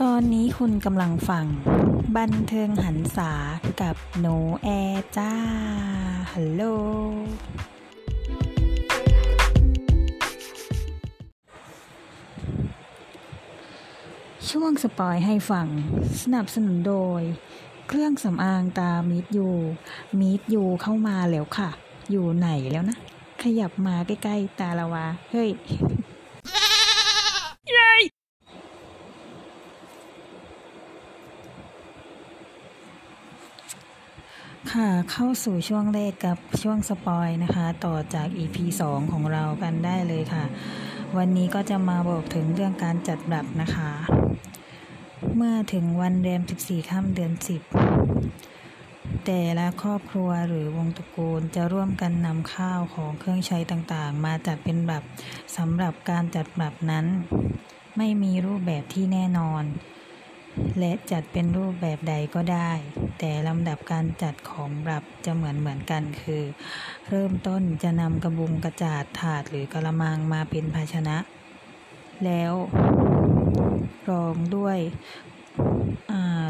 ตอนนี้คุณกำลังฟัง บันเทิงหันษากับโนแอจ้า ฮัลโหล ช่วงสปอยให้ฟัง สนับสนุนโดย เครื่องสำอางตามิดยูมิดยูเข้ามาแล้วค่ะ อยู่ไหนแล้วนะ ขยับมาใกล้ ๆ ตาละวา เฮ้ย ค่ะเข้าสู่ช่วงแรกกับช่วงสปอยนะคะ ต่อจาก EP 2 ของเรากันได้เลยค่ะ วันนี้ก็จะมาบอกถึงเรื่องการจัดแบบนะคะ เมื่อถึงวันแรม 14 ค่ำเดือน 10 แต่ละครอบครัวหรือวงตระกูลจะร่วมกันนำข้าวของเครื่องใช้ต่างๆ มาจัดเป็นแบบสำหรับการจัดแบบนั้น ไม่มีรูปแบบที่แน่นอน และจัดเป็นรูปแบบใดก็ได้ แต่ลำดับการจัดของปรับจะเหมือนเหมือนกันคือ เริ่มต้นจะนำกระบุงกระจาดถาดหรือกระมังมาเป็นภาชนะ แล้วรองด้วย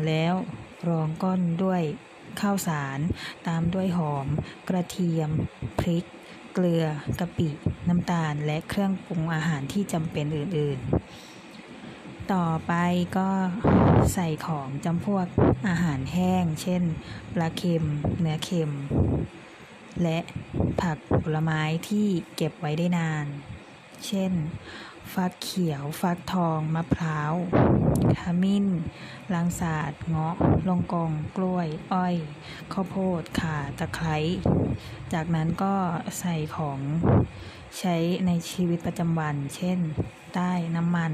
แล้วรองก้นด้วยข้าวสาร ตามด้วยหอม กระเทียม พริก เกลือกะปิ น้ำตาล และเครื่องปรุงอาหารที่จำเป็นอื่น ๆ ต่อไปก็ใส่ของจำพวกอาหารแห้ง เช่น ปลาเค็ม เนื้อเค็ม และผักผลไม้ที่เก็บไว้ได้นาน เช่น ฟักเขียว ฟักทอง มะพร้าวขมิ้น ลังสาดเงาะ ลงกอง กล้วย อ้อย ข้าวโพด ข่า ตะไคร้ จากนั้นก็ใส่ของ ใช้ในชีวิตประจำวัน เช่นใต้น้ำมัน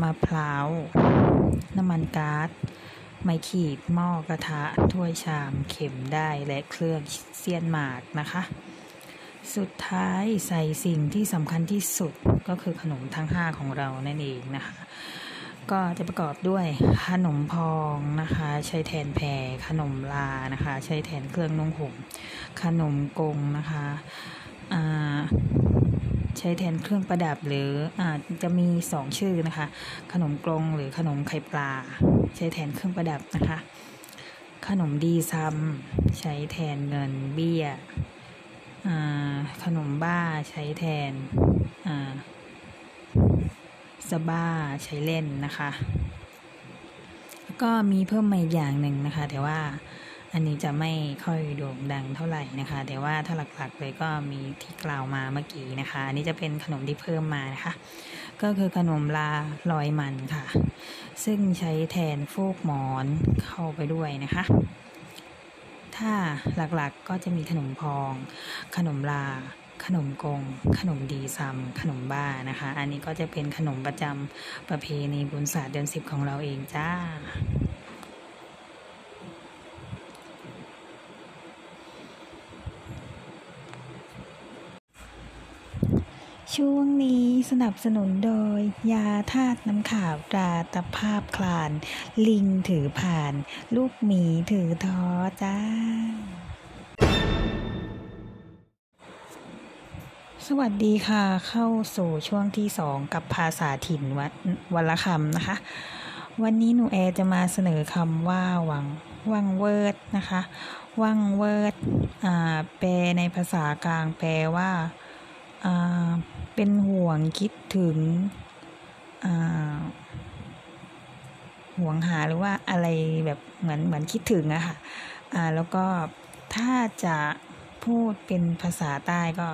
มะพร้าว น้ำมันก๊าซไม้ขีดหม้อกระทะ ถ้วยชามเข็มได้และเครื่องเสี้ยนหมากนะคะ สุดท้ายใส่สิ่งที่สำคัญที่สุดก็คือขนมทั้ง 5 ของเรานั่นเองนะคะ ก็จะประกอบด้วยขนมพองนะคะ ใช้แทนแพรขนมลานะคะ ใช้แทนเครื่องนุ่งห่มขนมกงนะคะอ่า ใช้แทนเครื่องประดับหรืออาจะมีสองชื่อนะคะ ขนมกลงหรือขนมไข่ปลา ใช้แทนเครื่องประดับนะคะ ขนมดีซัมใช้แทนเงินเบี้ยขนมบ้าใช้แทนสบ้าใช้เล่นนะคะ ก็มีเพิ่มมาอีกอย่างหนึ่งนะคะ แต่ว่า อันนี้จะไม่ค่อยโด่งดังเท่าไหร่นะคะ แต่ว่าถ้าหลักๆเลยก็มีที่กล่าวมาเมื่อกี้นะคะ อันนี้จะเป็นขนมที่เพิ่มมานะคะ ก็คือขนมลาลอยมันค่ะ ซึ่งใช้แทนฟูกหมอนเข้าไปด้วยนะคะ ถ้าหลักๆก็จะมีขนมพอง ขนมลา ขนมกง ขนมดีซัม ขนมบ้านะคะ อันนี้ก็จะเป็นขนมประจำประเพณีบุญศาสตร์เดือนสิบของเราเองจ้า ช่วงนี้สนับสนุนโดย ยาธาตุน้ำขาวตราตภาพคลาน ลิงถือผ่าน ลูกหมีถือท้อจ้า สวัสดีค่ะ เข้าสู่ช่วงที่สองกับภาษาถิ่นวัดวันละคำนะคะ วันนี้หนูแอร์จะมาเสนอคำว่าหวังหวังเหวิดนะคะ หวังเหวิดอ่าแปลในภาษากลางแปลว่า เป็นห่วงคิดถึงห่วงหาหรือว่าอะไรแบบเหมือนเหมือนคิดถึงอะค่ะแล้วก็ถ้าจะพูดเป็นภาษาใต้ก็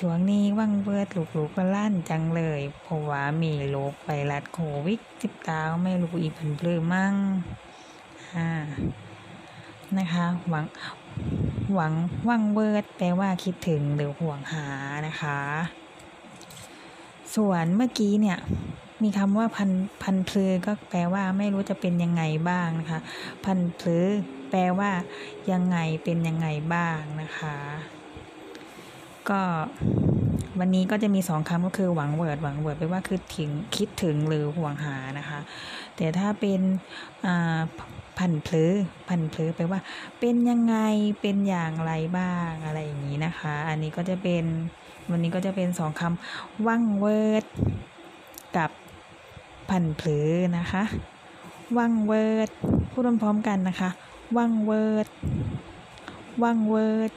ช่วงนี้ว่างเบิดลูกๆก็ลั่นจังเลย เพราะว่ามีโรคไวรัสโควิดสิบเก้าไม่รู้อีกเป็นหรือมั่งนะคะหวัง หวังว่างเวิร์ดแปลว่าคิดถึงหรือห่วงหานะคะ ส่วนเมื่อกี้เนี่ย มีคำว่าพันพันพรือก็แปลว่าไม่รู้จะเป็นยังไงบ้างนะคะ พันพรือแปลว่า ยังไงเป็นยังไงบ้างนะคะ ก็วันนี้ก็จะมีสองคำก็คือหวังเวิร์ดหวังเวิร์ดแปลว่าคือถึงคิดถึงหรือห่วงหานะคะ แต่ถ้าเป็นอ่า พันพรือพันพรือแปลว่า เป็นยังไงเป็นอย่างไรบ้างอะไรอย่างนี้นะคะ อันนี้ก็จะเป็นวันนี้ก็จะเป็นสองคำหวังเหวิดกับพันพรือนะคะหวังเหวิดพูดพร้อมๆกันนะคะว่างเวิร์ดว่างเวิร์ด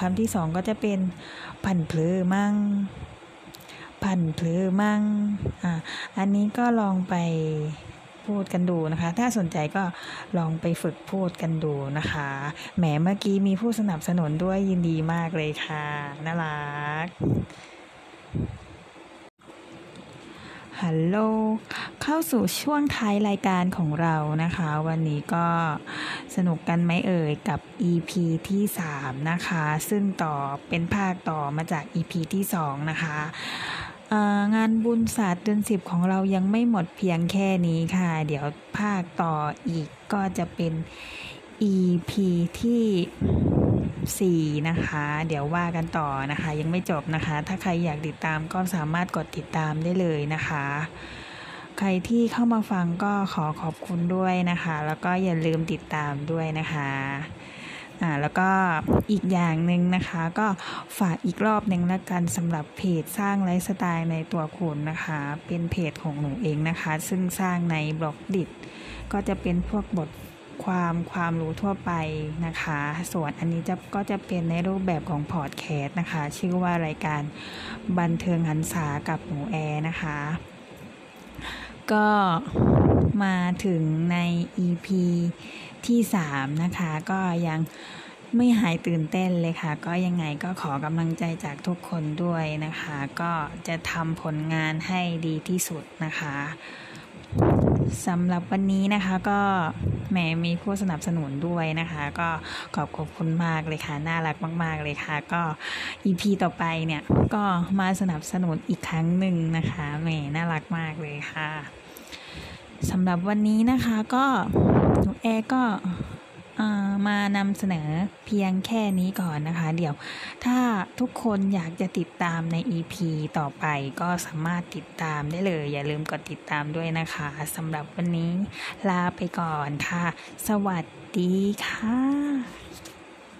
คำที่สองก็จะเป็นพันพรือมั่งพันพรือมั่งออันนี้ก็ลองไป พูดกันดูนะคะ ถ้าสนใจก็ลองไปฝึกพูดกันดูนะคะแหมเมื่อกี้มีผู้สนับสนุนด้วยยินดีมากเลยค่ะน่ารัก ฮัลโหล เข้าสู่ช่วงท้ายรายการของเรานะคะ วันนี้ก็สนุกกันไหมเอ่ยกับ EP ที่ 3 นะคะ ซึ่งต่อเป็นภาคต่อมาจาก EP ที่ 2 นะคะ งานบุญศาสตร์เดือนสิบของเรายังไม่หมดเพียงแค่นี้ค่ะ เดี๋ยวภาคต่ออีกก็จะเป็น EP ที่ 4 นะคะ เดี๋ยวว่ากันต่อนะคะ ยังไม่จบนะคะ ถ้าใครอยากติดตามก็สามารถกดติดตามได้เลยนะคะ ใครที่เข้ามาฟังก็ขอขอบคุณด้วยนะคะ แล้วก็อย่าลืมติดตามด้วยนะคะ อ่าแล้วก็อีกอย่างหนึ่งนะคะ ก็ฝากอีกรอบหนึ่งละกันสำหรับเพจสร้างไลฟ์สไตล์ในตัวคุณนะคะ เป็นเพจของหนูเองนะคะ ซึ่งสร้างในบล็อกดิก็จะเป็นพวกบทความความรู้ทั่วไปนะคะ ส่วนอันนี้จะก็จะเป็นในรูปแบบของพอดแคสต์นะคะ ชื่อว่ารายการบันเทิงหันษากับหนูแอร์นะคะ ก็มาถึงใน EP ที่ 3 นะคะ ก็ยังไม่หายตื่นเต้นเลยค่ะ ก็ยังไงก็ขอกำลังใจจากทุกคนด้วยนะคะ ก็จะทำผลงานให้ดีที่สุดนะคะสำหรับวันนี้นะคะก็แหมมีผู้สนับสนุนด้วยนะคะ ก็ขอบขอบคุณมากเลยค่ะ น่ารักมาก ๆ เลยค่ะ ก็ EP ต่อไปเนี่ย ก็มาสนับสนุนอีกครั้งหนึ่งนะคะแหมน่ารักมากเลยค่ะ สำหรับวันนี้นะคะก็หนูแอร์ก็มานำเสนอเพียงแค่นี้ก่อนนะคะ เดี๋ยวถ้าทุกคนอยากจะติดตามใน EP ต่อไปก็สามารถติดตามได้เลย อย่าลืมกดติดตามด้วยนะคะสำหรับวันนี้ลาไปก่อนค่ะ สวัสดีค่ะ